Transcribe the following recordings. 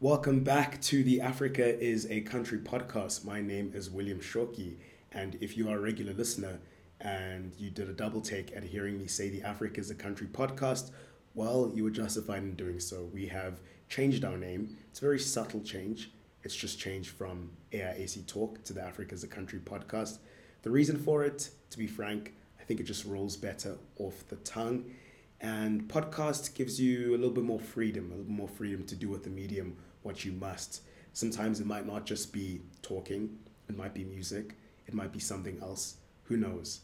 Welcome back to the Africa is a Country podcast. My name is William Shoki, and if you are a regular listener and you did a double take at hearing me say the Africa is a Country podcast, well, you were justified in doing so. We have changed our name. It's a very subtle change. It's just changed from AIAC Talk to the Africa is a Country podcast. The reason for it, to be frank, I think it just rolls better off the tongue. And podcast gives you a little bit more freedom, a little more freedom to do with the medium what you must. Sometimes it might not just be talking, it might be music, it might be something else. Who knows?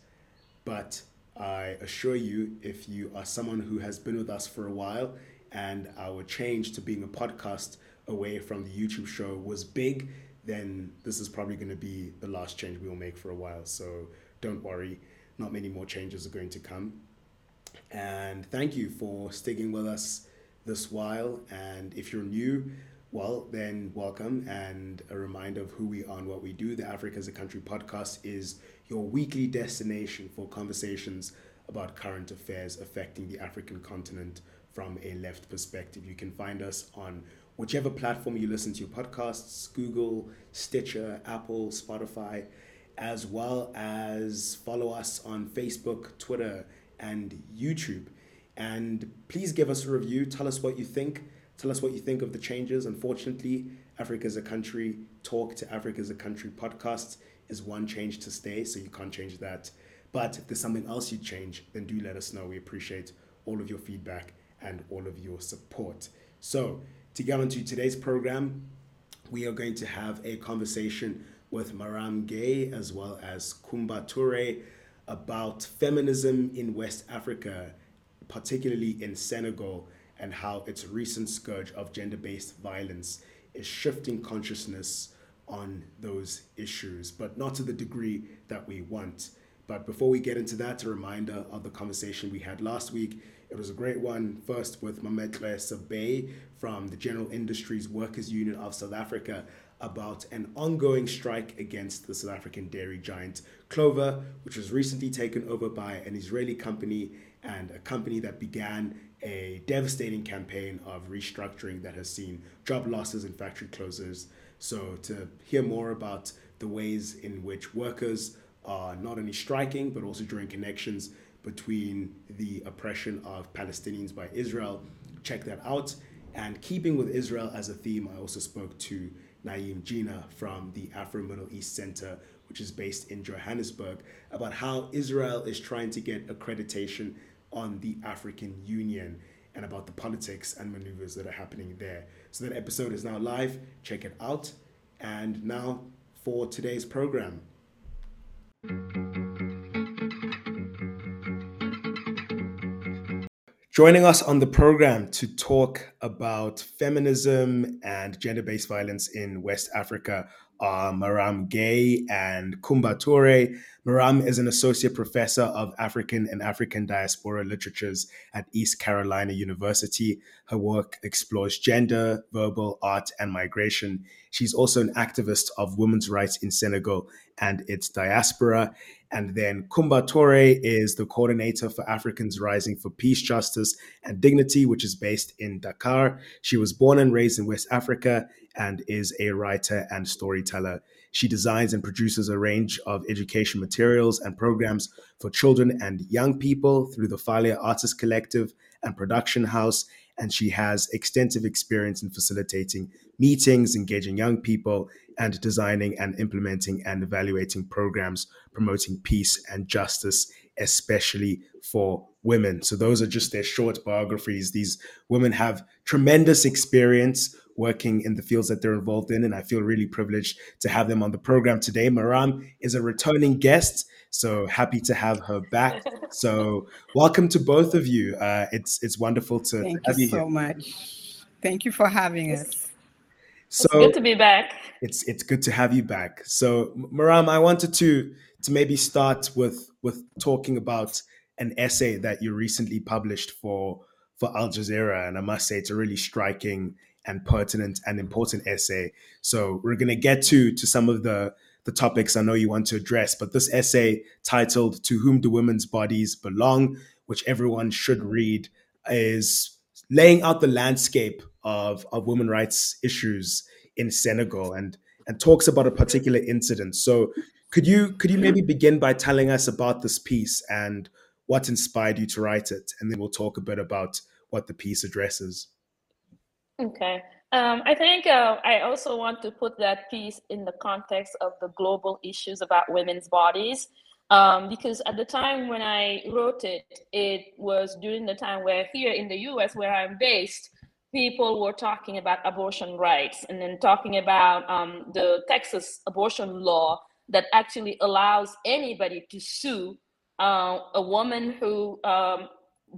But I assure you, if you are someone who has been with us for a while and our change to being a podcast away from the YouTube show was big, then this is probably going to be the last change we will make for a while. So don't worry, not many more changes are going to come. And thank you for sticking with us this while. And if you're new, well, then welcome and a reminder of who we are and what we do. The Africa is a Country podcast is your weekly destination for conversations about current affairs affecting the African continent from a left perspective. You can find us on whichever platform you listen to your podcasts Google, Stitcher, Apple, Spotify, as well as follow us on Facebook, Twitter, and YouTube. And please give us a review. Tell us what you think. Tell us what you think of the changes. Unfortunately, Africa is a Country Talk to Africa is a Country podcast is one change to stay, so you can't change that. But if there's something else you'd change, then do let us know. We appreciate all of your feedback and all of your support. So, to get on to today's program, we are going to have a conversation with Marame Gueye as well as Coumba Toure about feminism in West Africa, particularly in Senegal, and how its recent scourge of gender based violence is shifting consciousness on those issues, but not to the degree that we want. But before we get into that, a reminder of the conversation we had last week. It was a great one, first with Mametlwe Sebei from the General Industries Workers Union of South Africa about an ongoing strike against the South African dairy giant Clover, which was recently taken over by an Israeli company and a company that began a devastating campaign of restructuring that has seen job losses and factory closures. So, to hear more about the ways in which workers are not only striking but also drawing connections between the oppression of Palestinians by Israel, check that out. And keeping with Israel as a theme, I also spoke to Naeem Jeenah from the Afro Middle East Center, which is based in Johannesburg, about how Israel is trying to get accreditation on the African Union and about the politics and maneuvers that are happening there. So that episode is now live. Check it out. And now for today's program. Joining us on the program to talk about feminism and gender based violence in West Africa are Marame Gueye and Coumba Toure. Marame is an associate professor of African and African diaspora literatures at East Carolina University. Her work explores gender, verbal art, and migration. She's also an activist of women's rights in Senegal and its diaspora. And then Coumba Toure is the coordinator for Africans Rising for Peace, Justice, and Dignity, which is based in Dakar. She was born and raised in West Africa and is a writer and storyteller. She designs and produces a range of education materials and programs for children and young people through the Falia Artist Collective and Production House. And she has extensive experience in facilitating meetings, engaging young people, and designing and implementing and evaluating programs promoting peace and justice, especially for women. So, those are just their short biographies. These women have tremendous experience working in the fields that they're involved in. And I feel really privileged to have them on the program today. Marame is a returning guest. So happy to have her back. So welcome to both of you. Uh, it's it's wonderful to Thank have you you so here. much. Thank you for having us. So it's good to be back. It's it's good to have you back. So Marame, I wanted to to maybe start with with talking about an essay that you recently published for for Al Jazeera, and I must say it's a really striking and pertinent and important essay. So we're going to get to to some of the the topics I know you want to address, but this essay titled "To Whom Do Women's Bodies Belong," which everyone should read, is laying out the landscape of, of women rights issues in Senegal and and talks about a particular incident. So could you could you maybe begin by telling us about this piece and what inspired you to write it, and then we'll talk a bit about what the piece addresses. Okay. Um, I think uh, I also want to put that piece in the context of the global issues about women's bodies. Um, because at the time when I wrote it, it was during the time where here in the US, where I'm based, people were talking about abortion rights and then talking about um, the Texas abortion law that actually allows anybody to sue uh, a woman who um,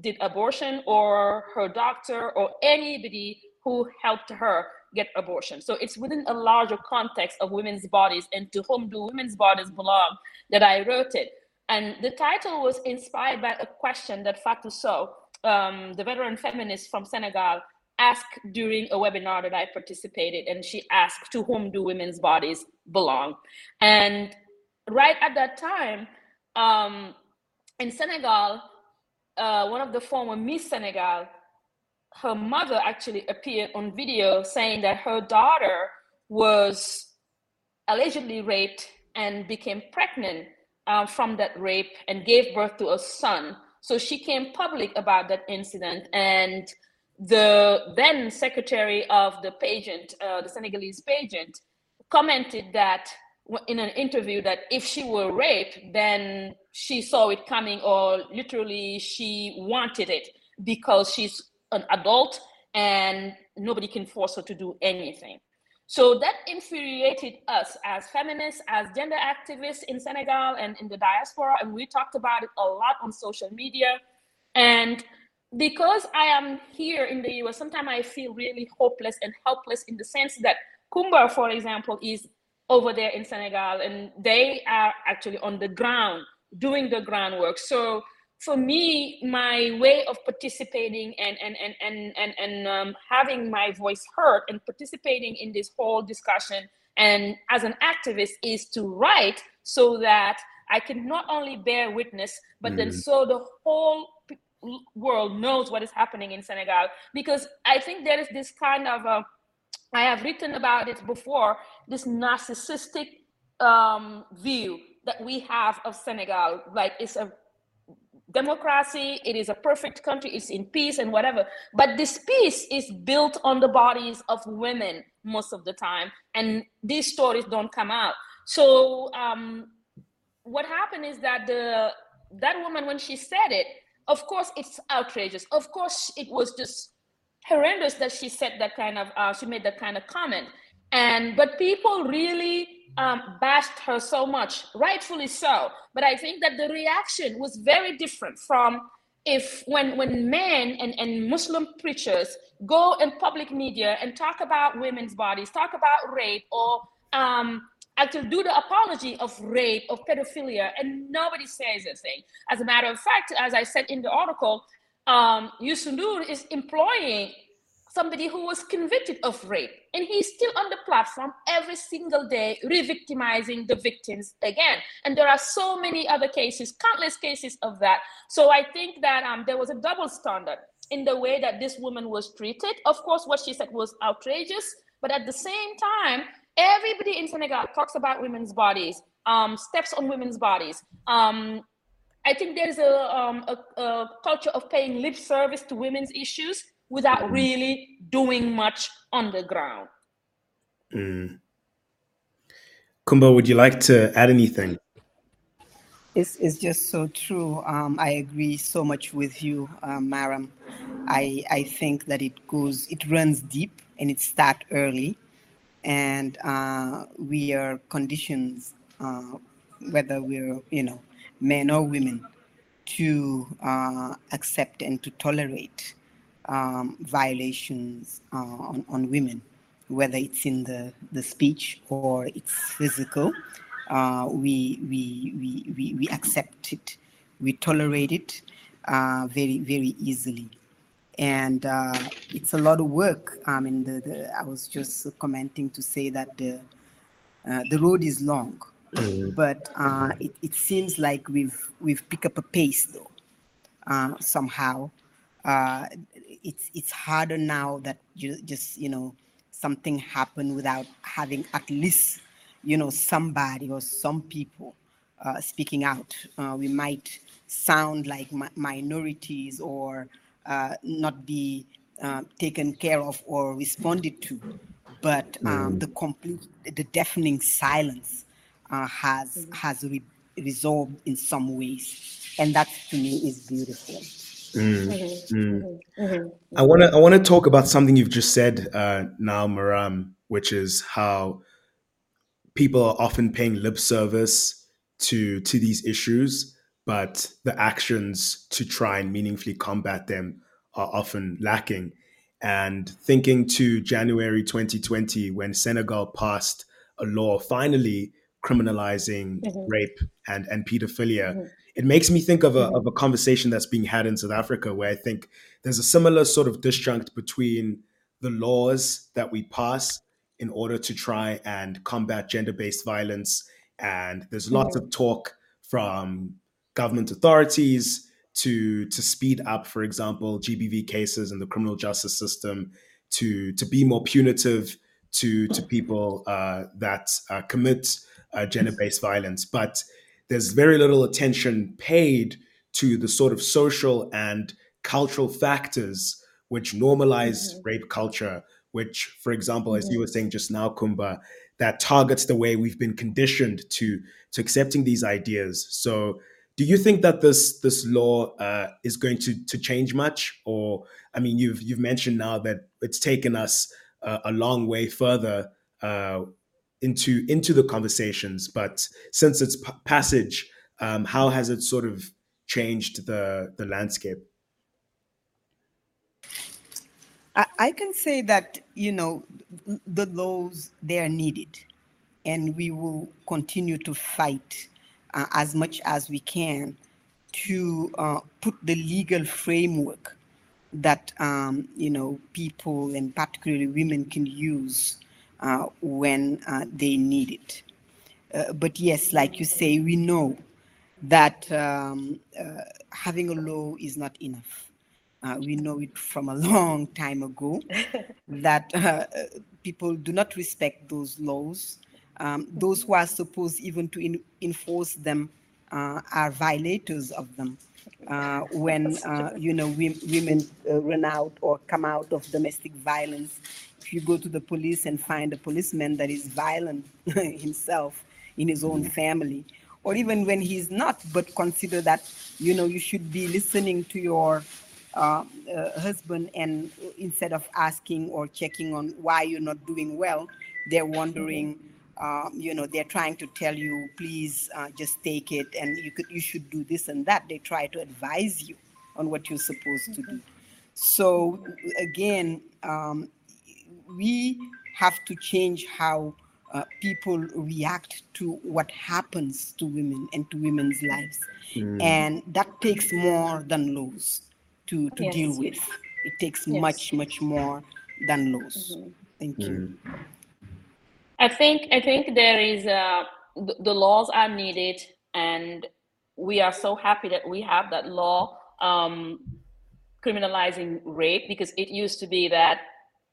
did abortion or her doctor or anybody who helped her get abortion. So it's within a larger context of women's bodies and to whom do women's bodies belong that I wrote it. And the title was inspired by a question that Fatou Sow, um, the veteran feminist from Senegal, asked during a webinar that I participated. And she asked, To whom do women's bodies belong? And right at that time, um, in Senegal, uh, one of the former Miss Senegal, her mother actually appeared on video saying that her daughter was allegedly raped and became pregnant uh, from that rape and gave birth to a son. So she came public about that incident, and the then secretary of the pageant, uh, the Senegalese pageant, commented that in an interview that if she were raped, then she saw it coming, or literally she wanted it because she's an adult and nobody can force her to do anything. So that infuriated us as feminists, as gender activists in Senegal and in the diaspora. And we talked about it a lot on social media. And because I am here in the US, sometimes I feel really hopeless and helpless in the sense that Coumba, for example, is over there in Senegal, and they are actually on the ground doing the groundwork. So for me, my way of participating and and and and and, and um, having my voice heard and participating in this whole discussion and as an activist is to write so that I can not only bear witness, but mm. then so the whole world knows what is happening in Senegal. Because I think there is this kind of a I have written about it before, this narcissistic um, view that we have of Senegal. Like it's a democracy, it is a perfect country, it's in peace and whatever. But this peace is built on the bodies of women most of the time. And these stories don't come out. So um, what happened is that the that woman, when she said it, of course it's outrageous. Of course it was just horrendous that she said that kind of uh, she made that kind of comment and but people really um, bashed her so much rightfully so but i think that the reaction was very different from if when when men and, and muslim preachers go in public media and talk about women's bodies talk about rape or um, actually do the apology of rape of pedophilia and nobody says a thing as a matter of fact as i said in the article um, Youssou N'Dour is employing somebody who was convicted of rape, and he's still on the platform every single day, re-victimizing the victims again. And there are so many other cases, countless cases of that. So I think that um, there was a double standard in the way that this woman was treated. Of course, what she said was outrageous, but at the same time, everybody in Senegal talks about women's bodies, um, steps on women's bodies. Um, I think there's a, um, a, a, culture of paying lip service to women's issues without mm. really doing much on the ground. Mm. Coumba, would you like to add anything? It's, it's just so true. Um, I agree so much with you, uh, Marame. I, I think that it goes, it runs deep and it starts early. And uh, we are conditioned, uh, whether we're, you know, men or women to uh, accept and to tolerate um, violations uh, on, on women, whether it's in the, the speech or it's physical. Uh, we, we, we, we, we accept it, we tolerate it uh, very, very easily. And uh, it's a lot of work. I mean, the, the, I was just commenting to say that the, uh, the road is long Mm. But uh, it, it seems like we've we've picked up a pace though uh, somehow. Uh, it's it's harder now that you just you know something happened without having at least you know somebody or some people uh, speaking out. Uh, we might sound like mi- minorities or not be uh, taken care of or responded to, but um, mm. the complete, the deafening silence uh, has mm-hmm. has re- resolved in some ways, and that to me is beautiful. Mm. Mm-hmm. Mm. Mm-hmm. I want to I want to talk about something you've just said uh, now, Marame, which is how people are often paying lip service to to these issues, but the actions to try and meaningfully combat them are often lacking. And thinking to January 2020, when Senegal passed a law finally criminalizing mm-hmm. rape and, and pedophilia, mm-hmm. it makes me think of a, mm-hmm. of a conversation that's being had in South Africa where I think there's a similar sort of disjunct between the laws that we pass in order to try and combat gender based violence. And there's lots of talk from government authorities to to speed up, for example, GBV cases in the criminal justice system, to to be more punitive to to people uh, that uh, commit uh, gender-based violence. But there's very little attention paid to the sort of social and cultural factors which normalize mm-hmm. rape culture. Which, for example, as you were saying just now, Coumba, that targets the way we've been conditioned to to accepting these ideas. So do you think that this this law uh, is going to to change much, or I mean, you've you've mentioned now that it's taken us uh, a long way further uh, into into the conversations, but since its p- passage, um, how has it sort of changed the the landscape? I, I can say that you know the laws they are needed, and we will continue to fight uh, as much as we can to uh, put the legal framework that um, you know people and particularly women can use uh, when uh, they need it. Uh, but yes, like you say, we know that um, uh, having a law is not enough. we know it from a long time ago that people do not respect those laws um, those who are supposed even to in, enforce them uh, are violators of them. Uh, when uh, you know we, women uh, run out or come out of domestic violence, if you go to the police and find a policeman that is violent himself in his own family, or even when he's not, but consider that you know you should be listening to your uh, uh, husband and instead of asking or checking on why you're not doing well, they're wondering um, you know they're trying to tell you please uh, just take it and you could you should do this and that they try to advise you on what you're supposed to do so again um, we have to change how uh, people react to what happens to women and to women's lives mm. and that takes more than laws to to yes. deal with it takes yes. much much more than laws mm-hmm. thank you mm. I think I think there is uh, the, the laws are needed, and we are so happy that we have that law um, criminalizing rape because it used to be that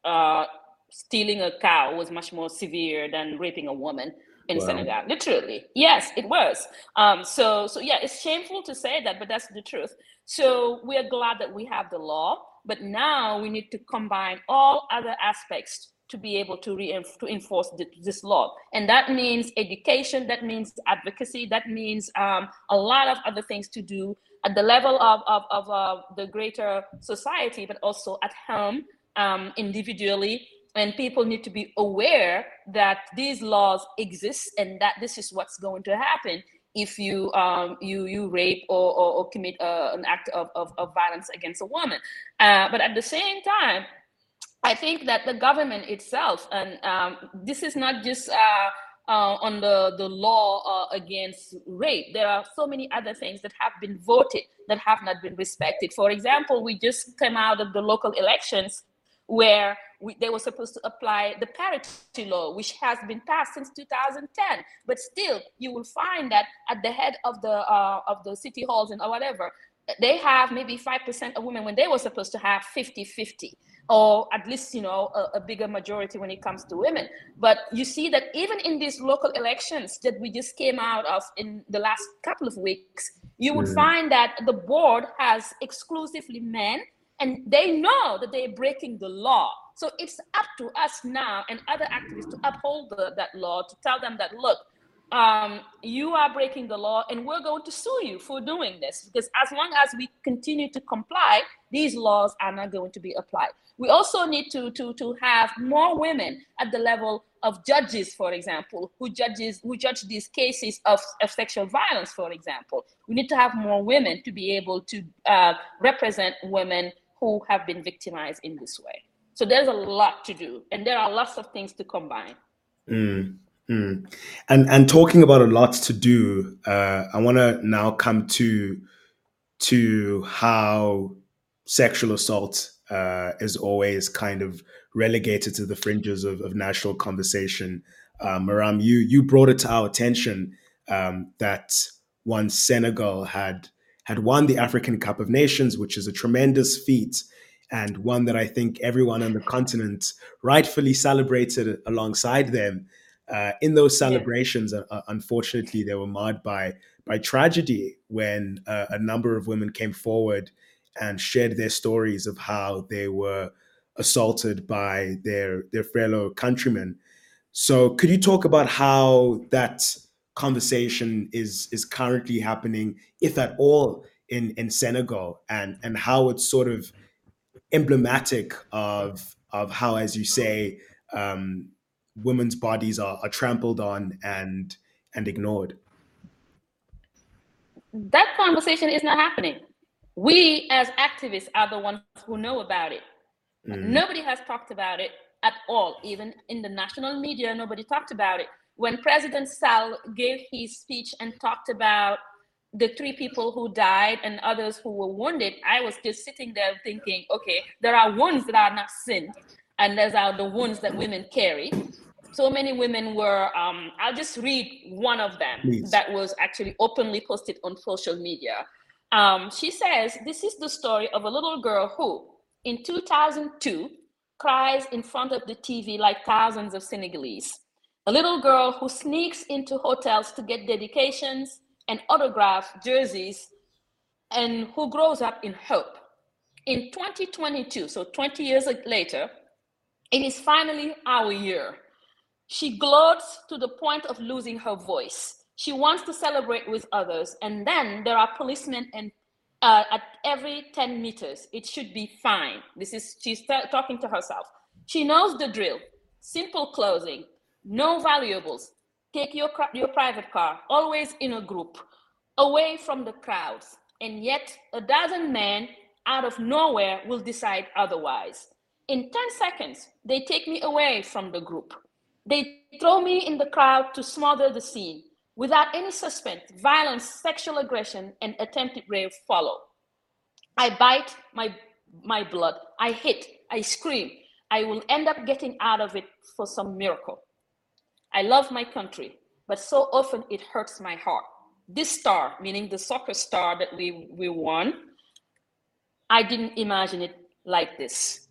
uh, stealing a cow was much more severe than raping a woman in wow. Senegal. Literally, yes, it was. Um, so, so yeah, it's shameful to say that, but that's the truth. So we are glad that we have the law, but now we need to combine all other aspects to be able to, re- to enforce the, this law. And that means education, that means advocacy, that means um, a lot of other things to do at the level of, of, of uh, the greater society, but also at home um, individually. And people need to be aware that these laws exist and that this is what's going to happen if you um, you you rape or, or, or commit uh, an act of, of, of, violence against a woman. Uh, but at the same time, I think that the government itself, and um, this is not just uh, uh, on the, the law uh, against rape, there are so many other things that have been voted that have not been respected. For example, we just came out of the local elections where we, they were supposed to apply the parity law, which has been passed since 2010. But still, you will find that at the head of the uh, of the city halls and whatever, they have maybe 5% of women when they were supposed to have 50 50 or at least you know a, a, bigger majority when it comes to women but you see that even in these local elections that we just came out of in the last couple of weeks you would mm. find that the board has exclusively men and they know that they're breaking the law so it's up to us now and other activists to uphold the, that law to tell them that look um, you are breaking the law and we're going to sue you for doing this because as long as we continue to comply these laws are not going to be applied we also need to, to, to have more women at the level of judges, for example, who judges who judge these cases of, of sexual violence, for example. We need to have more women to be able to uh, represent women who have been victimized in this way. So there's a lot to do, and there are lots of things to combine. Mm, mm. And and talking about a lot to do, uh, I want to now come to to how sexual assault uh, is always kind of relegated to the fringes of, of national conversation. Uh, Marame, you you brought it to our attention um, that once Senegal had had won the African Cup of Nations, which is a tremendous feat and one that I think everyone on the continent rightfully celebrated alongside them. Uh, in those celebrations, uh, unfortunately, they were marred by by tragedy when uh, a number of women came forward and shared their stories of how they were assaulted by their their fellow countrymen. So, could you talk about how that conversation is is currently happening, if at all, in in Senegal, and and how it's sort of emblematic of of how, as you say, um, women's bodies are, are trampled on and and ignored. That conversation is not happening we as activists are the ones who know about it. Mm. Nobody has talked about it at all. Even in the national media, nobody talked about it. When President Sall gave his speech and talked about the three people who died and others who were wounded, I was just sitting there thinking, okay, there are wounds that are not sin, and there's are the wounds that women carry. So many women were, um, I'll just read one of them Please. that was actually openly posted on social media. Um, she says this is the story of a little girl who, in 2002, cries in front of the TV like thousands of Senegalese. A little girl who sneaks into hotels to get dedications and autograph jerseys and who grows up in hope. In 2022, so 20 years later, it is finally our year. She gloats to the point of losing her voice. She wants to celebrate with others. And then there are policemen and uh, at every 10 meters. It should be fine. This is, she's t- talking to herself. She knows the drill. Simple closing, no valuables. Take your, your private car, always in a group, away from the crowds. And yet, a dozen men out of nowhere will decide otherwise. In 10 seconds, they take me away from the group. They throw me in the crowd to smother the scene. Without any suspense, violence, sexual aggression, and attempted rape follow. I bite my, my blood. I hit. I scream. I will end up getting out of it for some miracle. I love my country, but so often it hurts my heart. This star, meaning the soccer star that we, we won, I didn't imagine it like this.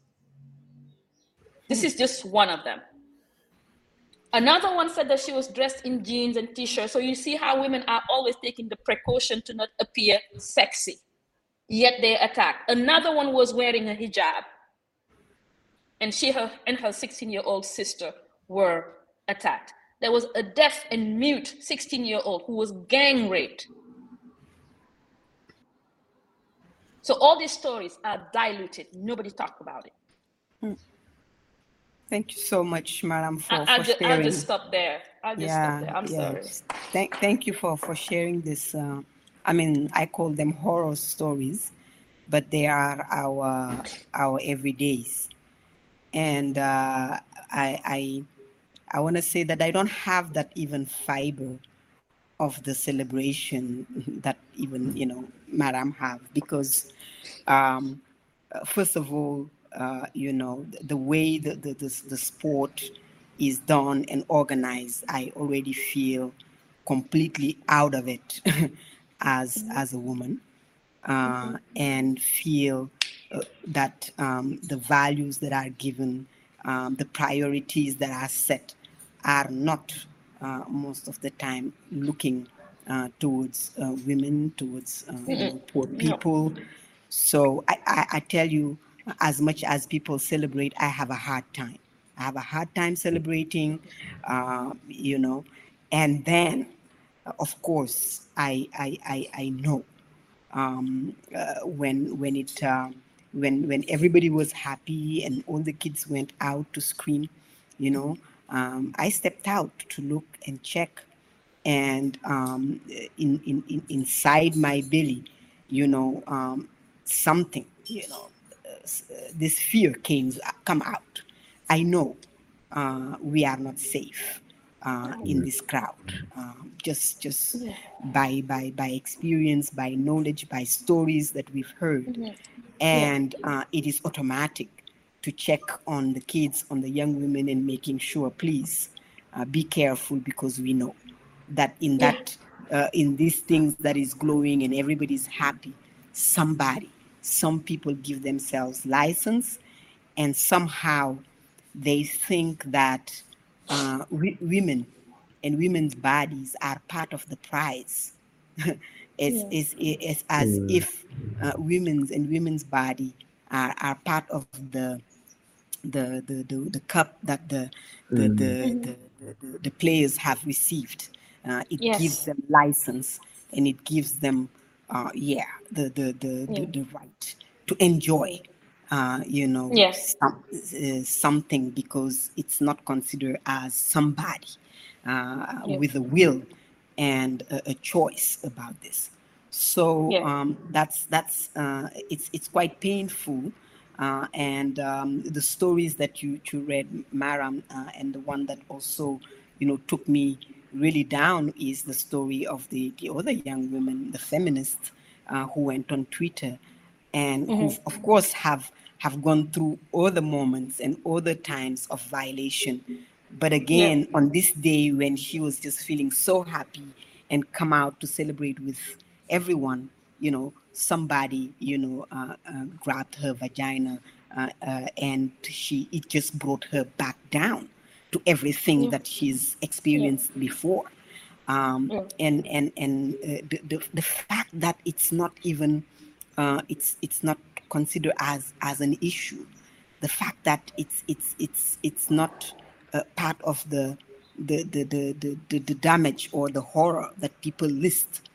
This is just one of them. Another one said that she was dressed in jeans and t shirt. So you see how women are always taking the precaution to not appear sexy. Yet they attack. Another one was wearing a hijab. And she her, and her 16-year-old sister were attacked. There was a deaf and mute 16-year-old who was gang raped. So all these stories are diluted. Nobody talked about it. Hmm. Thank you so much, Marame, for, I, for sharing. I'll just stop there. I'll just yeah, stop there. I'm yeah. sorry. Thank, thank you for, for sharing this. Uh, I mean, I call them horror stories, but they are our our everydays. And uh, I I, I want to say that I don't have that even fiber of the celebration that even you know Marame have because um, first of all uh, you know, the way the, the, the, the sport is done and organized, I already feel completely out of it as mm-hmm. as a woman. uh, mm-hmm. and feel uh, that um, the values that are given, um, the priorities that are set, are not uh, most of the time looking uh, towards uh, women, towards uh, mm-hmm. poor people. So I, I, I tell you, as much as people celebrate, I have a hard time. I have a hard time celebrating, uh, you know, and then, of course, I I I, I know um, uh, when when it uh, when when everybody was happy and all the kids went out to scream, you know, um, I stepped out to look and check, and um, in, in, in inside my belly, you know, um, something, you know, this fear came come out. I know uh, we are not safe uh, in this crowd. Um, just just by by by experience, by knowledge, by stories that we've heard, mm-hmm. and uh, it is automatic to check on the kids, on the young women, and making sure, please, uh, be careful because we know that in that uh, in these things that is glowing and everybody's happy, somebody some people give themselves license and somehow they think that uh, women and women's bodies are part of the prize it's, yeah. it's, it's, as yeah. if uh, women's and women's body are, are part of the the, the, the, the cup that the the, mm. the, the, the, the, players have received uh, it yes. gives them license and it gives them uh, yeah, the the the, yeah. the, the right to enjoy, uh, you know, yes. some, uh, something because it's not considered as somebody uh, yeah. with a will and a, a, choice about this. So yeah. um, that's that's uh, it's it's quite painful. Uh, and um, the stories that you, you read, Marame, uh, and the one that also, you know, took me really down is the story of the, the other young women, the feminists uh, who went on Twitter and mm-hmm. who, of course, have have gone through all the moments and all the times of violation. But again, yeah. on this day when she was just feeling so happy and come out to celebrate with everyone, you know, somebody, you know, uh, uh, grabbed her vagina uh, uh and she it just brought her back down to everything yeah. that she's experienced yeah. before. Um, yeah. And and and uh, the, the, the fact that it's not even uh, it's it's not considered as as an issue. The fact that it's it's it's it's not uh, part of the the, the the, the the the damage or the horror that people list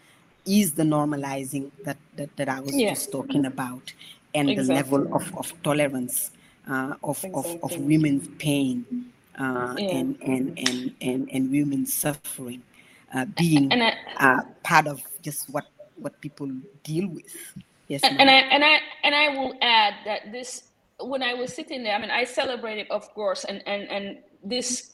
is the normalizing that that, that I was just talking about and exactly. the level of, of tolerance uh, of, exactly. of, of women's pain uh, yeah. and, and, and, and, and women's suffering uh, being I, uh, part of just what, what people deal with. Yes, and, and, I and I and I will add that this when I was sitting there, I mean, I celebrated, of course, and and and this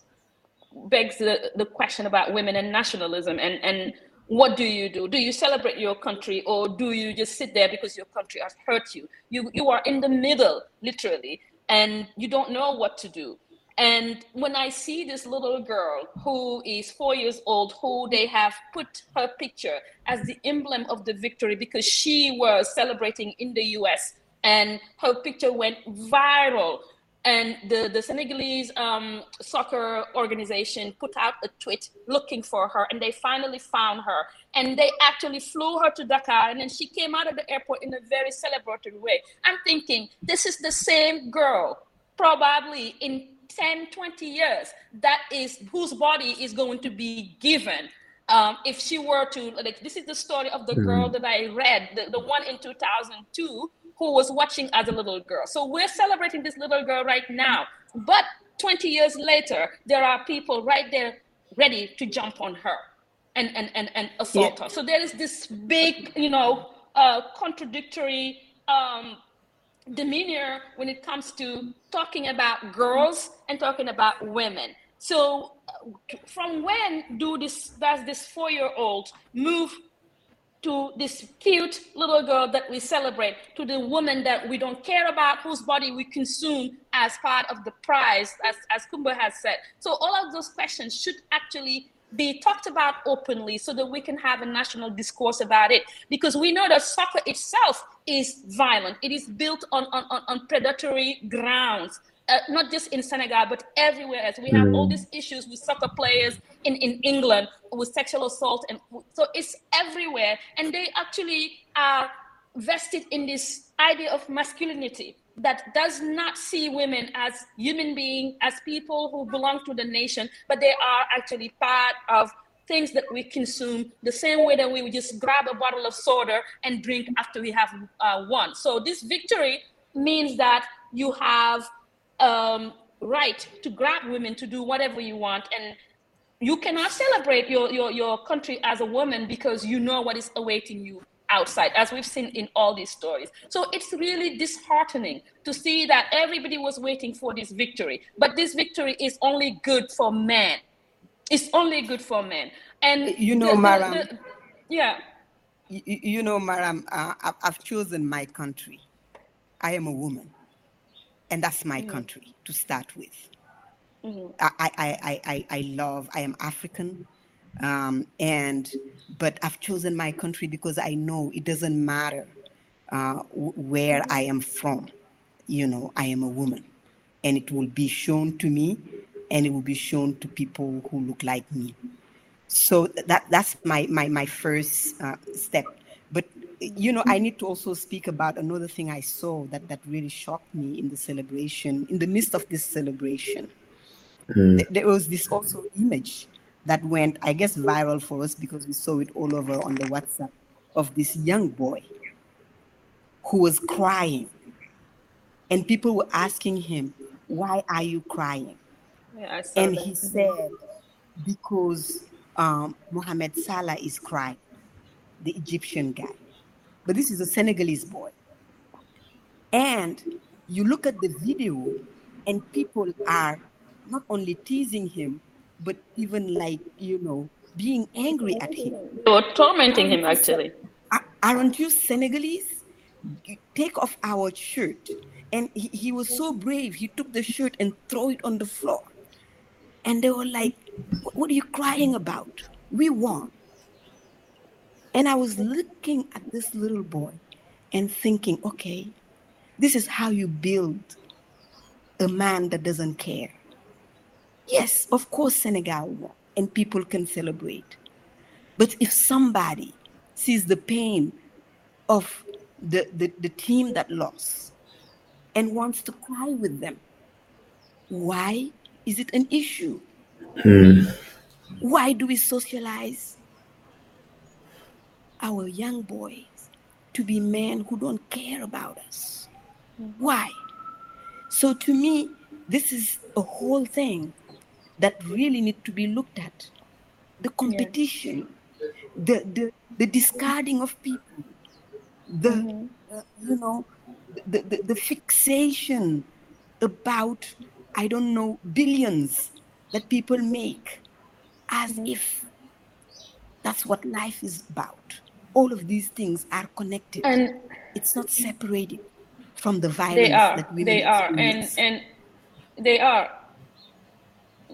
begs the, the question about women and nationalism and and what do you do? Do you celebrate your country or do you just sit there because your country has hurt you? You you are in the middle, literally, and you don't know what to do. And when I see this little girl who is four years old, who they have put her picture as the emblem of the victory because she was celebrating in the US and her picture went viral. And the, the Senegalese um, soccer organization put out a tweet looking for her, and they finally found her. And they actually flew her to Dakar, and then she came out of the airport in a very celebratory way. I'm thinking, this is the same girl, probably in 10, 20 years, that is whose body is going to be given. Um, if she were to, like, this is the story of the girl that I read, the, the one in 2002 who was watching as a little girl. So we're celebrating this little girl right now. But 20 years later, there are people right there ready to jump on her and, and, and, and assault yeah. her. So there is this big, you know, uh, contradictory um, demeanor when it comes to talking about girls and talking about women. So, from when do this does this four-year-old move to this cute little girl that we celebrate to the woman that we don't care about, whose body we consume as part of the prize, as as Coumba has said. So all of those questions should actually be talked about openly so that we can have a national discourse about it. Because we know that soccer itself is violent, it is built on, on, on predatory grounds. Uh, not just in Senegal, but everywhere else. We have mm. all these issues with soccer players in, in England with sexual assault. And so it's everywhere. And they actually are vested in this idea of masculinity that does not see women as human beings, as people who belong to the nation, but they are actually part of things that we consume. The same way that we would just grab a bottle of soda and drink after we have uh, won. So this victory means that you have um, right to grab women to do whatever you want. And you cannot celebrate your, your, your country as a woman because you know what is awaiting you outside, as we've seen in all these stories. So it's really disheartening to see that everybody was waiting for this victory, but this victory is only good for men. It's only good for men. And you know, the, Marame. The, yeah. You, you know, Marame, uh, I've chosen my country. I am a woman, and that's my mm-hmm. country to start with. Mm-hmm. I, I, I, I, I love, I am African. Um, and but I've chosen my country because I know it doesn't matter uh, where I am from. You know, I am a woman, and it will be shown to me, and it will be shown to people who look like me. So that that's my my my first uh, step. But you know, I need to also speak about another thing I saw that that really shocked me in the celebration, in the midst of this celebration. Mm. There was this also image that went, I guess, viral for us because we saw it all over on the WhatsApp of this young boy who was crying. And people were asking him, Why are you crying? Yeah, and that. he said, Because um, Mohamed Salah is crying, the Egyptian guy. But this is a Senegalese boy. And you look at the video, and people are not only teasing him, but even like, you know, being angry at him. Or tormenting him, actually. Aren't you Senegalese? Take off our shirt. And he, he was so brave. He took the shirt and throw it on the floor. And they were like, What are you crying about? We won. And I was looking at this little boy and thinking, okay, this is how you build a man that doesn't care. Yes, of course, Senegal won, and people can celebrate. But if somebody sees the pain of the, the, the team that lost and wants to cry with them, why is it an issue? Hmm. Why do we socialize our young boys to be men who don't care about us? Why? So to me, this is a whole thing that really need to be looked at. The competition, yeah. the, the, the discarding of people, the, mm-hmm. uh, you know, the, the, the fixation about, I don't know, billions that people make as mm-hmm. if that's what life is about. All of these things are connected. And it's not separated from the violence they are, that we They are, and and they are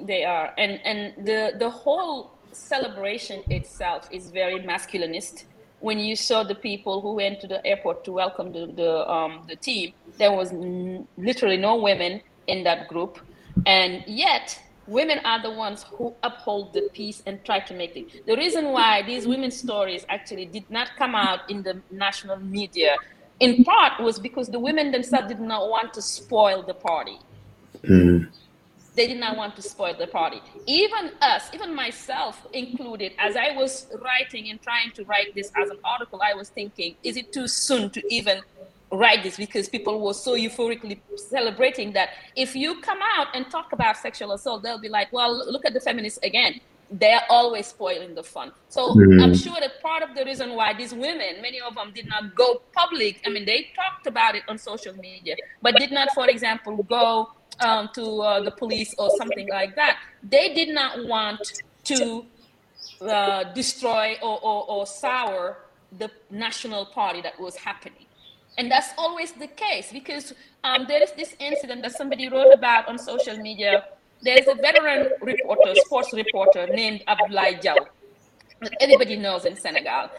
they are, and and the the whole celebration itself is very masculinist. When you saw the people who went to the airport to welcome the the um, the team, there was n- literally no women in that group, and yet women are the ones who uphold the peace and try to make it. The reason why these women's stories actually did not come out in the national media, in part, was because the women themselves did not want to spoil the party. Mm they did not want to spoil the party. Even us, even myself included, as I was writing and trying to write this as an article, I was thinking, is it too soon to even write this? Because people were so euphorically celebrating that if you come out and talk about sexual assault, they'll be like, well, look at the feminists again. They're always spoiling the fun. So mm. I'm sure that part of the reason why these women, many of them did not go public, I mean, they talked about it on social media, but did not, for example, go um, to uh, the police or something like that. They did not want to uh, destroy or, or, or sour the national party that was happening. And that's always the case because um, there is this incident that somebody wrote about on social media there's a veteran reporter, sports reporter named Abdoulaye Diaw everybody knows in Senegal.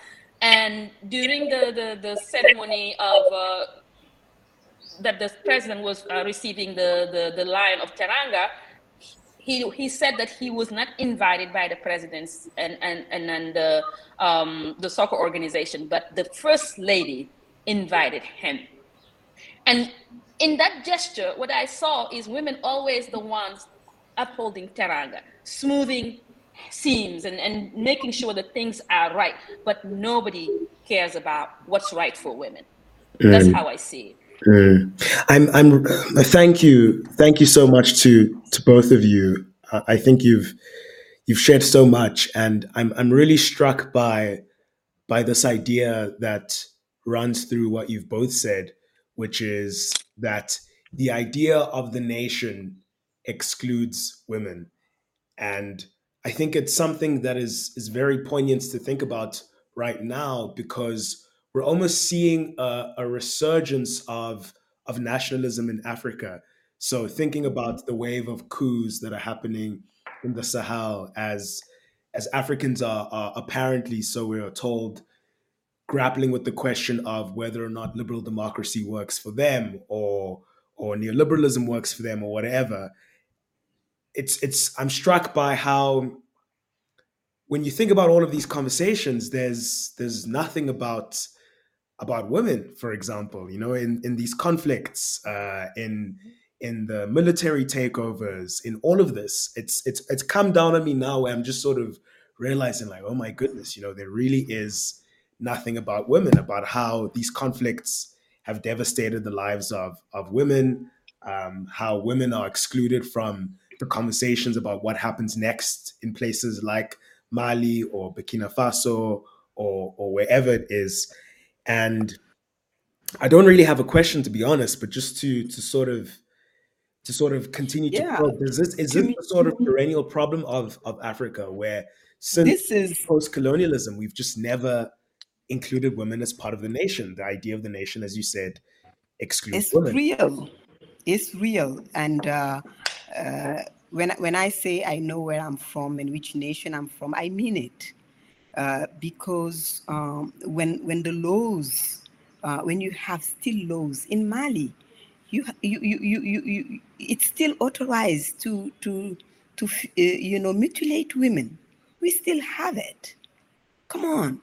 And during the, the, the ceremony of uh, that the president was uh, receiving the, the, the Lion of Teranga, he, he said that he was not invited by the presidents and, and, and, and the, um, the soccer organization, but the first lady invited him. And in that gesture, what I saw is women always the ones upholding teranga, smoothing seams and, and making sure that things are right. But nobody cares about what's right for women. That's mm. how I see it. Mm. I'm, I'm, thank you. Thank you so much to, to both of you. I think you've, you've shared so much and I'm, I'm really struck by, by this idea that runs through what you've both said, which is that the idea of the nation excludes women. And I think it's something that is, is very poignant to think about right now because we're almost seeing a, a resurgence of, of nationalism in Africa. So thinking about the wave of coups that are happening in the Sahel as as Africans are, are apparently, so we are told, grappling with the question of whether or not liberal democracy works for them or or neoliberalism works for them or whatever it's it's i'm struck by how when you think about all of these conversations there's there's nothing about about women for example you know in in these conflicts uh in in the military takeovers in all of this it's it's it's come down on me now where i'm just sort of realizing like oh my goodness you know there really is nothing about women, about how these conflicts have devastated the lives of, of women, um, how women are excluded from the conversations about what happens next in places like Mali or Burkina Faso or, or wherever it is. And I don't really have a question to be honest, but just to to sort of to sort of continue yeah. to probe. Is this is this the sort of perennial problem of of Africa where since this is post colonialism we've just never included women as part of the nation. The idea of the nation, as you said, excludes it's women. real. It's real. And uh, uh, when when I say I know where I'm from and which nation I'm from, I mean it. Uh, because um, when when the laws, uh, when you have still laws in Mali, you you you you, you, you it's still authorized to to to uh, you know mutilate women. We still have it. Come on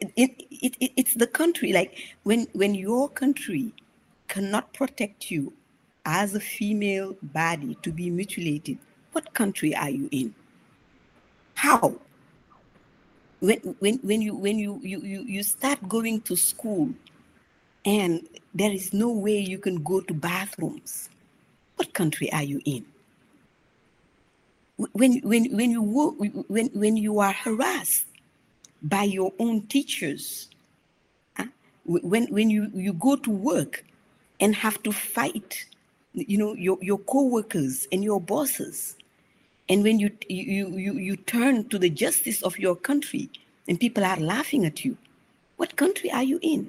it, it, it, it's the country like when when your country cannot protect you as a female body to be mutilated what country are you in how when when when you when you you you, start going to school and there is no way you can go to bathrooms what country are you in when when when you when when you are harassed by your own teachers. Uh, when when you, you go to work and have to fight, you know, your, your co-workers and your bosses. And when you, you, you, you turn to the justice of your country and people are laughing at you, what country are you in?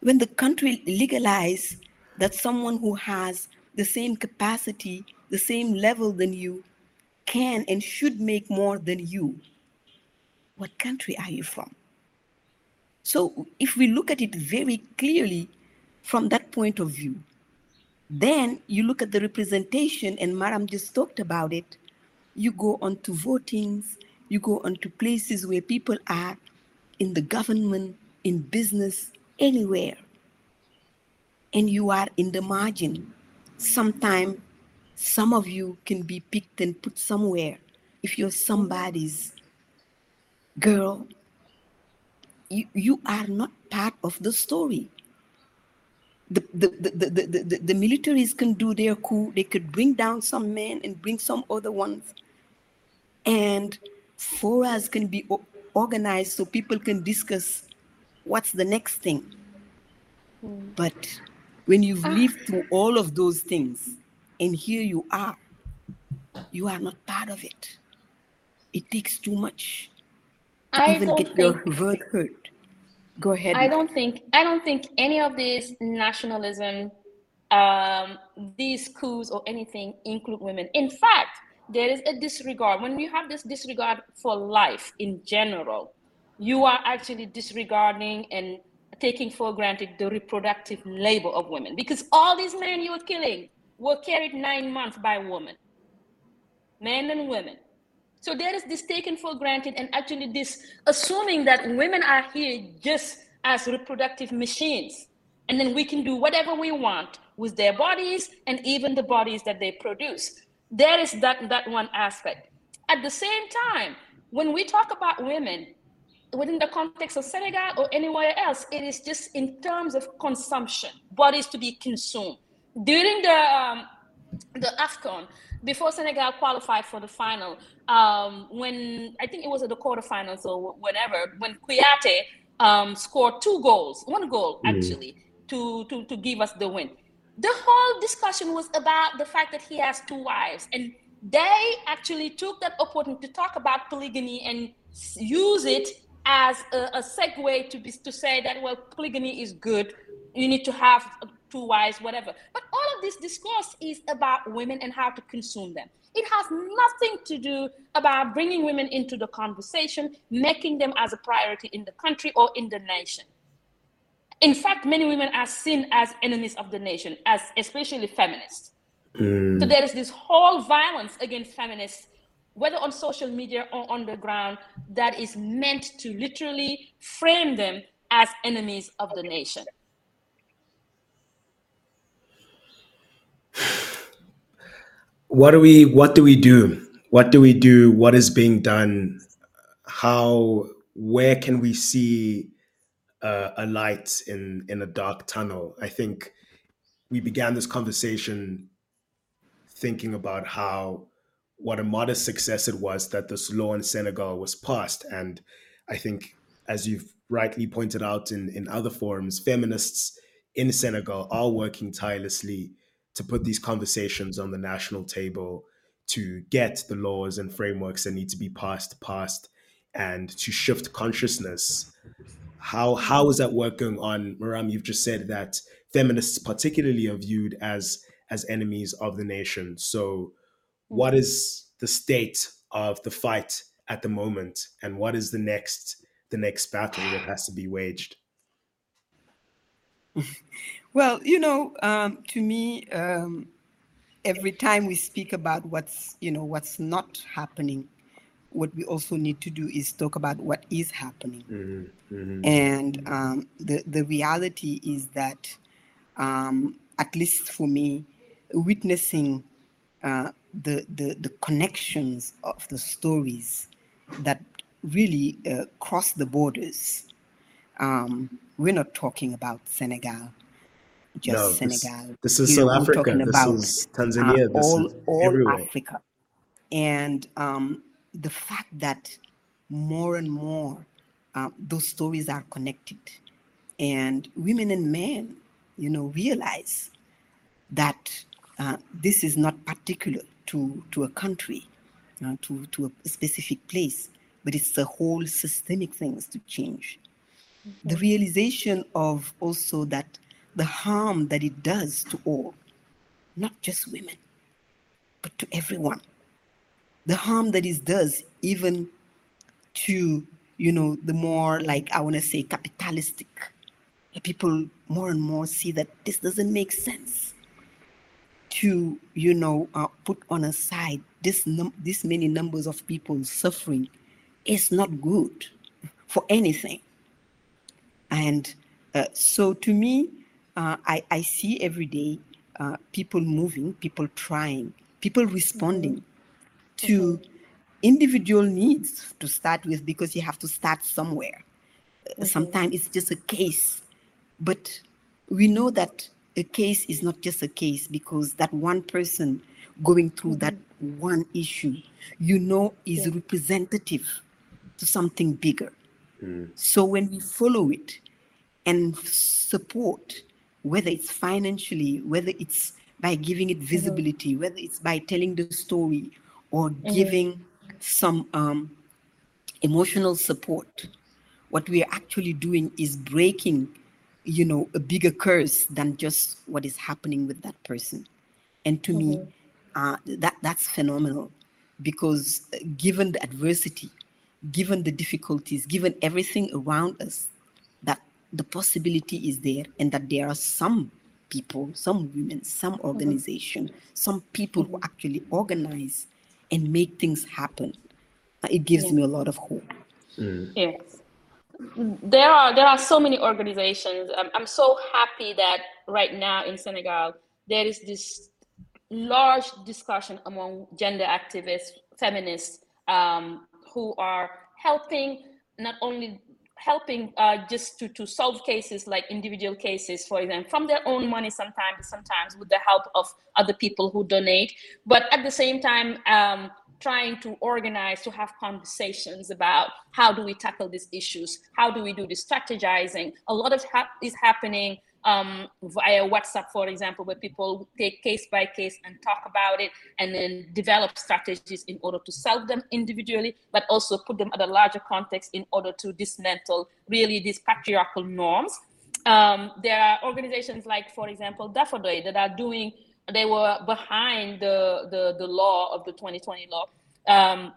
When the country legalize that someone who has the same capacity, the same level than you, can and should make more than you, what country are you from? So, if we look at it very clearly from that point of view, then you look at the representation, and Marame just talked about it. You go on to votings, you go on to places where people are in the government, in business, anywhere. And you are in the margin. Sometimes some of you can be picked and put somewhere if you're somebody's girl, you, you are not part of the story. The, the, the, the, the, militaries can do their coup, they could bring down some men and bring some other ones. And forums can be organized so people can discuss what's the next thing. Mm. But when you've ah. lived through all of those things, and here you are, you are not part of it. It takes too much. I even get your word heard. Go ahead. I don't think I don't think any of this nationalism um, these coups or anything include women. In fact, there is a disregard. When you have this disregard for life in general, you are actually disregarding and taking for granted the reproductive labor of women because all these men you were killing were carried nine months by women, men and women. So there is this taken for granted and actually this assuming that women are here just as reproductive machines. And then we can do whatever we want with their bodies and even the bodies that they produce. There is that, that one aspect. At the same time, when we talk about women within the context of Senegal or anywhere else, it is just in terms of consumption, bodies to be consumed. During the um, the AFCON, before Senegal qualified for the final, um, when I think it was at the quarterfinals or whenever, when Kouyaté um, scored two goals, one goal mm. actually, to, to, to give us the win. The whole discussion was about the fact that he has two wives, and they actually took that opportunity to talk about polygamy and use it as a, a segue to, be, to say that, well, polygamy is good, you need to have two wives, whatever. But all of this discourse is about women and how to consume them. It has nothing to do about bringing women into the conversation, making them as a priority in the country or in the nation. In fact, many women are seen as enemies of the nation, as especially feminists. Mm. So there is this whole violence against feminists, whether on social media or on the ground, that is meant to literally frame them as enemies of the nation. What do we what do we do? What do we do? What is being done? How where can we see uh, a light in in a dark tunnel? I think we began this conversation thinking about how what a modest success it was that this law in senegal was passed. And i think as you've rightly pointed out in in other forums feminists in senegal are working tirelessly to put these conversations on the national table to get the laws and frameworks that need to be passed passed and to shift consciousness. How how is that work going on? Marame you've just said that feminists particularly are viewed as as enemies of the nation. So what mm-hmm. is the state of the fight at the moment and what is the next the next battle that has to be waged Well, you know, um, to me, um, every time we speak about what's, you know, what's not happening, what we also need to do is talk about what is happening. Mm-hmm. Mm-hmm. And um, the the reality is that, um, at least for me, witnessing uh, the, the the connections of the stories that really uh, cross the borders. Um, we're not talking about Senegal just no, Senegal. This, this is South Africa. This about, is Tanzania. Uh, all is all everywhere. Africa, and um, the fact that more and more uh, those stories are connected, and women and men, you know, realize that uh, this is not particular to to a country, uh, to to a specific place, but it's the whole systemic things to change. Mm-hmm. The realization of also that the harm that it does to all, not just women, but to everyone. The harm that it does even to, you know, the more like I want to say capitalistic. People more and more see that this doesn't make sense to, you know, uh, put on a side this num- this many numbers of people suffering is not good for anything. And uh, so to me, uh, I, I see every day uh, people moving, people trying, people responding mm-hmm. to mm-hmm. individual needs to start with because you have to start somewhere. Uh, mm-hmm. Sometimes it's just a case, but we know that a case is not just a case because that one person going through mm-hmm. that one issue, you know, is yeah. representative to something bigger. Mm. So when we follow it and support whether it's financially, whether it's by giving it mm-hmm. visibility, mm-hmm. whether it's by telling the story or mm-hmm. giving some um, emotional support. What we are actually doing is breaking you know, a bigger curse than just what is happening with that person. And to mm-hmm. me, uh, that that's phenomenal because uh, given the adversity, given the difficulties, given everything around us, the possibility is there, and that there are some people, some women, some mm-hmm. organization, mm-hmm. some people who mm-hmm. actually organize and make things happen. Uh, it gives yeah. me a lot of hope. Mm. Yes. There are there are so many organizations. I'm, I'm so happy that right now in Senegal there is this large discussion among gender activists, feminists, um, who are helping not only helping uh, just to, to solve cases like individual cases, for example, from their own money sometimes, sometimes with the help of other people who donate, but at the same time, um, trying to organize to have conversations about how do we tackle these issues how do we do the strategizing. A lot of ha- is happening um, via WhatsApp, for example, where people take case by case and talk about it and then develop strategies in order to solve them individually, but also put them at a larger context in order to dismantle really these patriarchal norms. Um, there are organizations like, for example, Dafa Doy that are doing they were behind the, the, the law of the 2020 law. Um,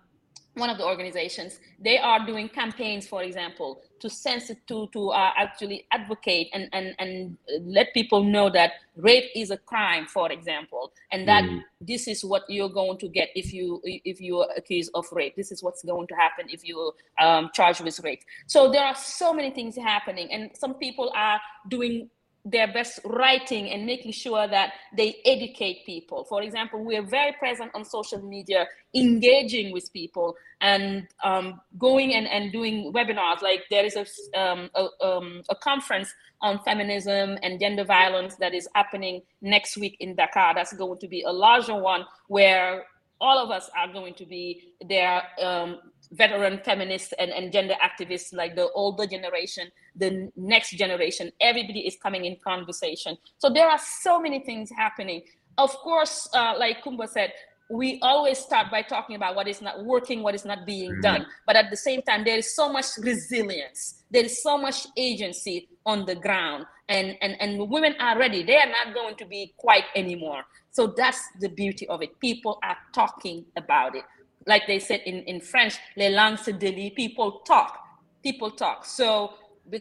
one of the organizations, they are doing campaigns, for example, to sense it, to to uh, actually advocate and, and and let people know that rape is a crime, for example, and that mm. this is what you're going to get if you if you are accused of rape. This is what's going to happen if you um, charged with rape. So there are so many things happening, and some people are doing their best writing and making sure that they educate people. For example, we are very present on social media, engaging with people and um, going and, and doing webinars. Like there is a, um, a, um, a, conference on feminism and gender violence that is happening next week in Dakar. That's going to be a larger one where all of us are going to be there um, veteran feminists and, and gender activists like the older generation the next generation everybody is coming in conversation. So there are so many things happening. Of course uh, like Coumba said we always start by talking about what is not working what is not being mm-hmm. done. But at the same time there is so much resilience. There is so much agency on the ground. And and and women are ready. They are not going to be quiet anymore. So that's the beauty of it. People are talking about it like they said in, in French, les langues se délient, people talk, people talk. So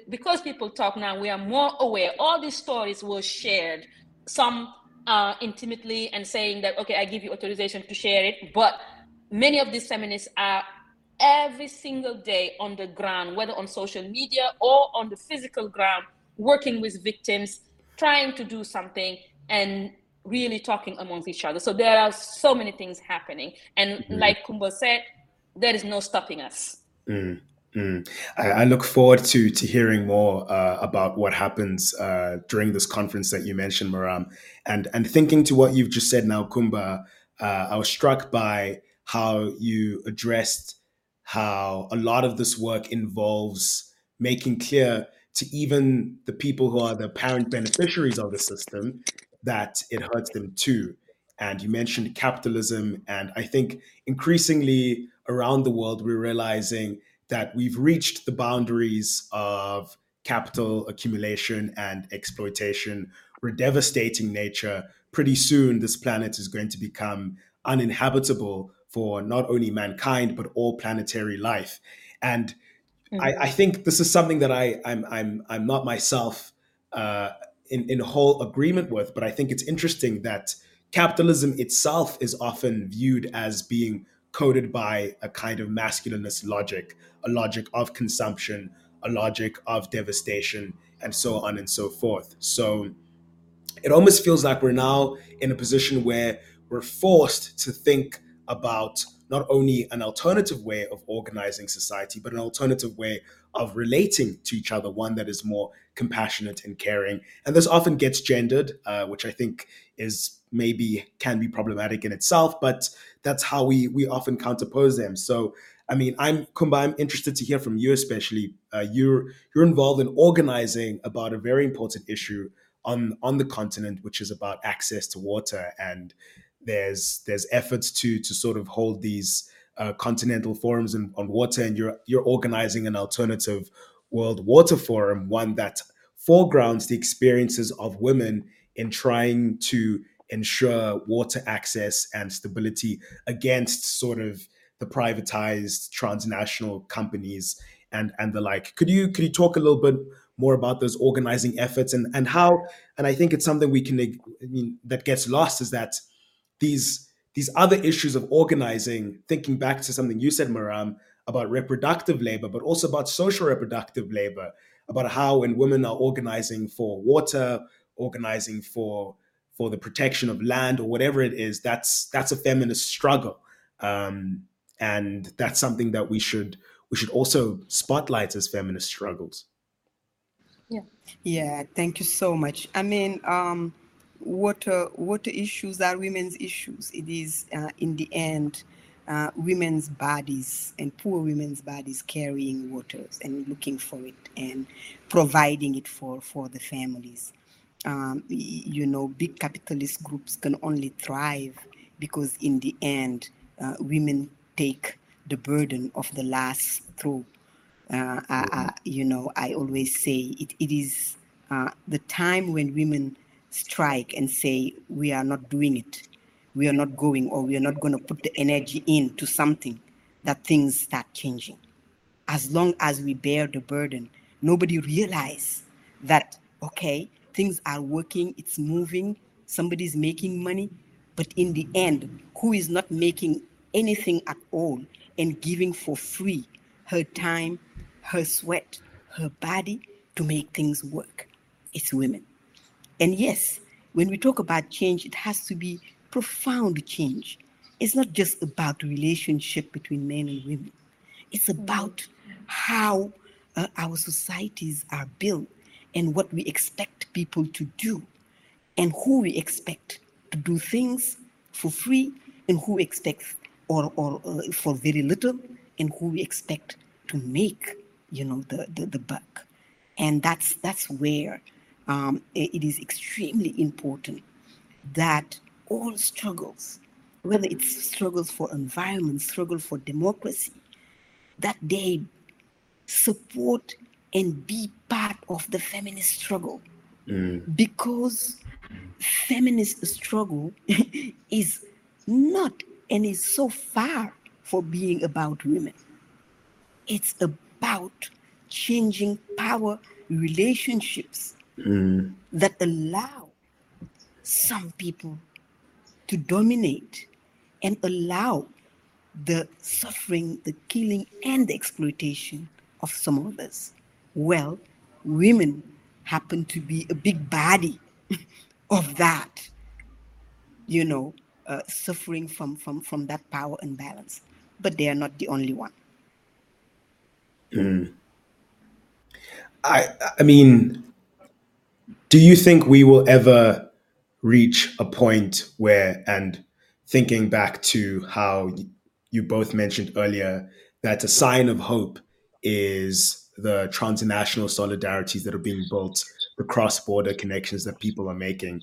because people talk now, we are more aware. All these stories were shared, some uh, intimately and saying that, okay, I give you authorization to share it. But many of these feminists are every single day on the ground, whether on social media or on the physical ground, working with victims, trying to do something. And really talking amongst each other. So there are so many things happening. And mm-hmm. like Coumba said, there is no stopping us. Mm. Mm. I, I, look forward to to hearing more uh, about what happens uh, during this conference that you mentioned, Marame, and and thinking to what you've just said now, Coumba. Uh, I was struck by how you addressed how a lot of this work involves making clear to even the people who are the apparent beneficiaries of the system that it hurts them too. And you mentioned capitalism. And I think increasingly around the world, we're realizing that we've reached the boundaries of capital accumulation and exploitation. We're devastating nature. Pretty soon, this planet is going to become uninhabitable for not only mankind, but all planetary life. And mm-hmm. I, I, think this is something that I, I'm, I'm, I'm not myself uh, in, in whole agreement with, but I think it's interesting that capitalism itself is often viewed as being coded by a kind of masculinist logic, a logic of consumption, a logic of devastation, and so on and so forth. So it almost feels like we're now in a position where we're forced to think about not only an alternative way of organizing society, but an alternative way of relating to each other, one that is more compassionate and caring. And this often gets gendered, uh, which I think is maybe can be problematic in itself, but that's how we we often counterpose them. So I mean, I'm Coumba. I'm interested to hear from you, especially. Uh, you're you're involved in organizing about a very important issue on on the continent, which is about access to water. And there's there's efforts to to sort of hold these uh, continental forums on water, and you're you're organizing an alternative World Water Forum, one that foregrounds the experiences of women in trying to ensure water access and stability against sort of the privatized transnational companies and and the like. Could you could you talk a little bit more about those organizing efforts and and how? And I think it's something we can I mean, that gets lost is that these these other issues of organizing. Thinking back to something you said, Marame, about reproductive labor, but also about social reproductive labor, about how when women are organizing for water, organizing for for the protection of land or whatever it is, that's that's a feminist struggle, um, and that's something that we should we should also spotlight as feminist struggles. Yeah. Yeah. Thank you so much. I mean, um, water water issues are women's issues. It is uh, in the end. Uh, women's bodies and poor women's bodies carrying waters and looking for it and providing it for for the families um, you know, big capitalist groups can only thrive because in the end, uh, women take the burden of the last throw. Uh, I, you know, I always say it, it is uh, the time when women strike and say, we are not doing it, we are not going, or we are not going to put the energy into something, that things start changing. As long as we bear the burden, nobody realize that, okay, things are working, it's moving, somebody's making money. But in the end, who is not making anything at all and giving for free her time, her sweat, her body to make things work? It's women. And yes, when we talk about change, it has to be profound change. It's not just about the relationship between men and women. It's about how uh, our societies are built and what we expect people to do and who we expect to do things for free and who expects or, or uh, for very little and who we expect to make you know the, the, the buck and that's that's where um, it is extremely important that all struggles whether it's struggles for environment struggle for democracy that they support and be part of the feminist struggle. Mm. Because feminist struggle is not and is so far for being about women. It's about changing power relationships mm. that allow some people to dominate and allow the suffering, the killing, and the exploitation of some others. Well, women happen to be a big body of that, you know, uh, suffering from, from, from that power imbalance. But they are not the only one. Mm. I, I mean, do you think we will ever reach a point where, and thinking back to how you both mentioned earlier, that a sign of hope is the transnational solidarities that are being built, the cross border connections that people are making.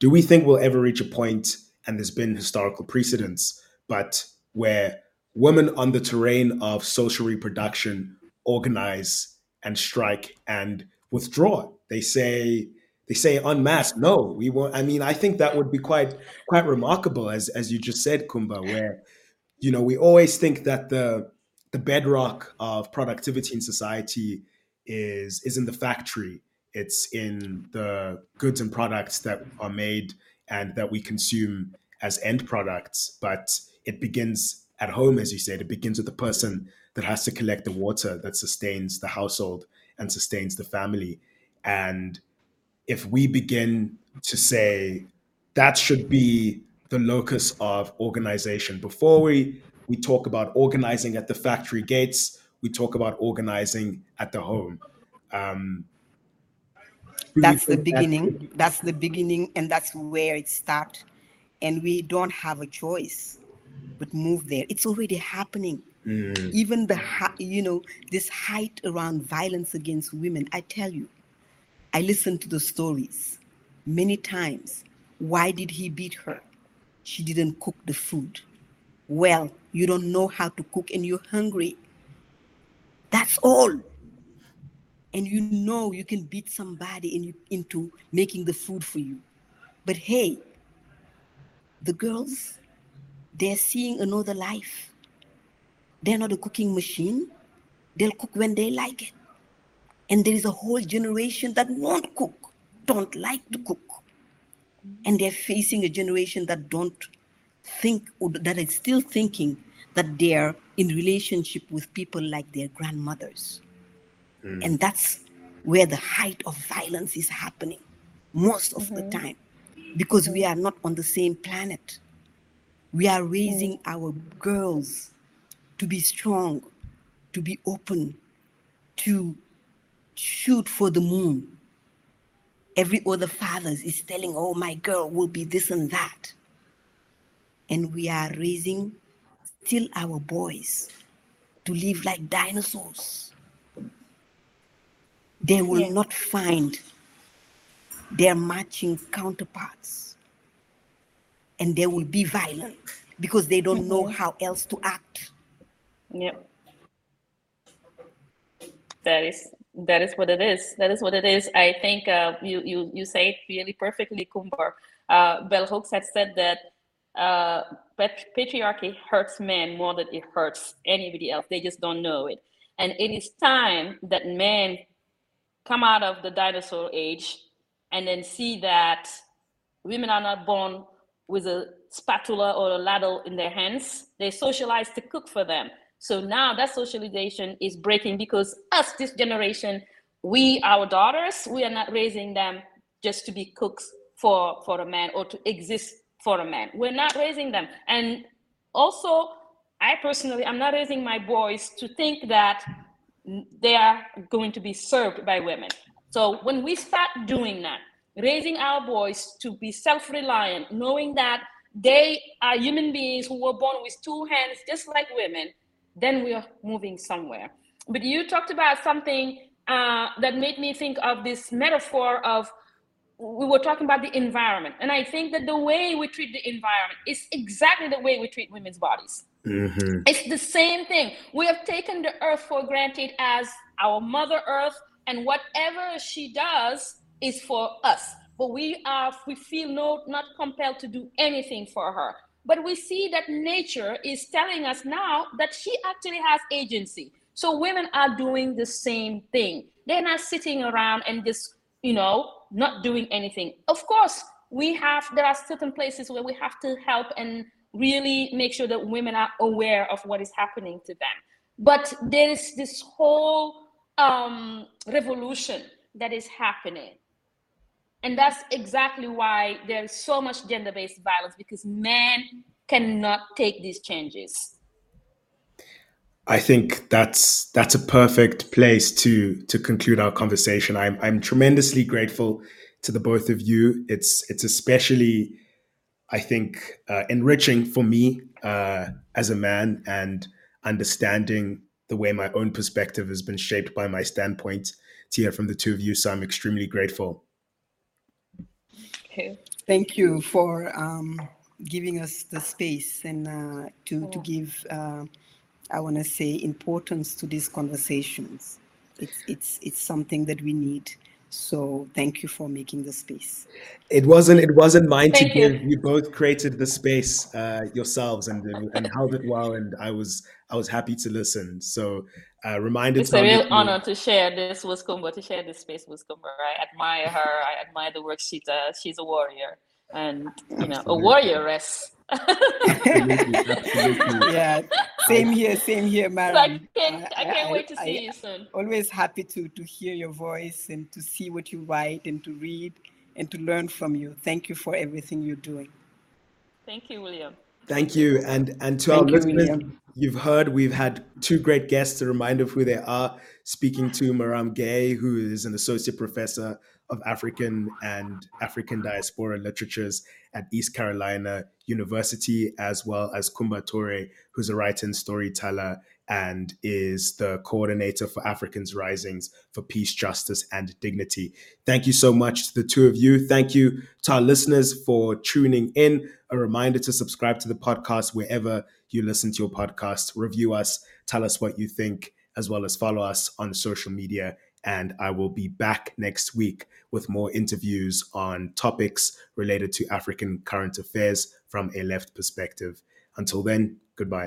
Do we think we'll ever reach a point, and there's been historical precedents, but where women on the terrain of social reproduction organize and strike and withdraw? They say, they say en masse, no, we won't. I mean, I think that would be quite quite remarkable, as as you just said, Coumba, where you know we always think that the the bedrock of productivity in society is is in the factory. It's in the goods and products that are made and that we consume as end products. But it begins at home, as you said. It begins with the person that has to collect the water that sustains the household and sustains the family. And if we begin to say that should be the locus of organization before we we talk about organizing at the factory gates. We talk about organizing at the home. Um, that's the beginning. That's the beginning, and that's where it starts. And we don't have a choice but move there. It's already happening. Mm. Even the you know this height around violence against women. I tell you, I listened to the stories many times. Why did he beat her? She didn't cook the food well. You don't know how to cook and you're hungry. That's all. and you know you can beat somebody in, into making the food for you. But hey, the girls, they're seeing another life. They're not a cooking machine. They'll cook when they like it. And there is a whole generation that won't cook, don't like to cook. And they're facing a generation that don't think, or that is still thinking that they're in relationship with people like their grandmothers. Mm. And that's where the height of violence is happening most of mm-hmm. the time because we are not on the same planet. We are raising mm. our girls to be strong, to be open, to shoot for the moon. Every other father is telling, oh, my girl will be this and that. And we are raising still our boys to live like dinosaurs. They will yeah. not find their matching counterparts. And they will be violent because they don't know mm-hmm. how else to act. Yep. That is that is what it is. That is what it is. I think uh, you you you say it really perfectly, Coumba. Uh, Bell Hooks had said that uh, patriarchy hurts men more than it hurts anybody else. They just don't know it. And it is time that men come out of the dinosaur age and then see that women are not born with a spatula or a ladle in their hands. They socialize to cook for them. So now that socialization is breaking because us, this generation, we, our daughters, we are not raising them just to be cooks for, for a man or to exist for a man. We're not raising them. And also, I personally, I'm not raising my boys to think that they are going to be served by women. So when we start doing that, raising our boys to be self-reliant, knowing that they are human beings who were born with two hands, just like women, then we are moving somewhere. But you talked about something uh, that made me think of this metaphor of we were talking about the environment. And I think that the way we treat the environment is exactly the way we treat women's bodies. Mm-hmm. It's the same thing. We have taken the earth for granted as our mother earth, and whatever she does is for us. But we are we feel no not compelled to do anything for her. But we see that nature is telling us now that she actually has agency. So women are doing the same thing. They're not sitting around and just, you know, not doing anything. Of course, we have there are certain places where we have to help and really make sure that women are aware of what is happening to them. But there is this whole um, revolution that is happening. And that's exactly why there's so much gender based violence because men cannot take these changes. I think that's that's a perfect place to to conclude our conversation. I'm I'm tremendously grateful to the both of you. It's it's especially I think uh, enriching for me uh, as a man and understanding the way my own perspective has been shaped by my standpoint to hear from the two of you. So I'm extremely grateful. Okay. Thank you for um, giving us the space and uh, to, to give, uh, I want to say, importance to these conversations. It's, it's, it's something that we need. So thank you for making the space. It wasn't it wasn't mine thank to you. give. You both created the space uh, yourselves and and held it well, and I was I was happy to listen. So uh, reminded. It's a real honor to share this with Coumba, to share this space with Coumba. I admire her. I admire the work she does. She's a warrior, and you know, a warrioress absolutely, absolutely. Yeah, same here, same here, Mary. So I can't, I, I can't I, wait to I, see you soon. Always happy to to hear your voice and to see what you write and to read and to learn from you. Thank you for everything you're doing. Thank you, William. Thank you, and and to Thank our you, listeners, William. you've heard we've had two great guests. A reminder of who they are. Speaking to Marame Gueye, who is an associate professor of African and African diaspora literatures at East Carolina University, as well as Coumba Touré, who's a writer and storyteller and is the coordinator for Africans Risings for Peace, Justice, and Dignity. Thank you so much to the two of you. Thank you to our listeners for tuning in. A reminder to subscribe to the podcast wherever you listen to your podcast, review us, tell us what you think, as well as follow us on social media And I will be back next week with more interviews on topics related to African current affairs from a left perspective. Until then, goodbye.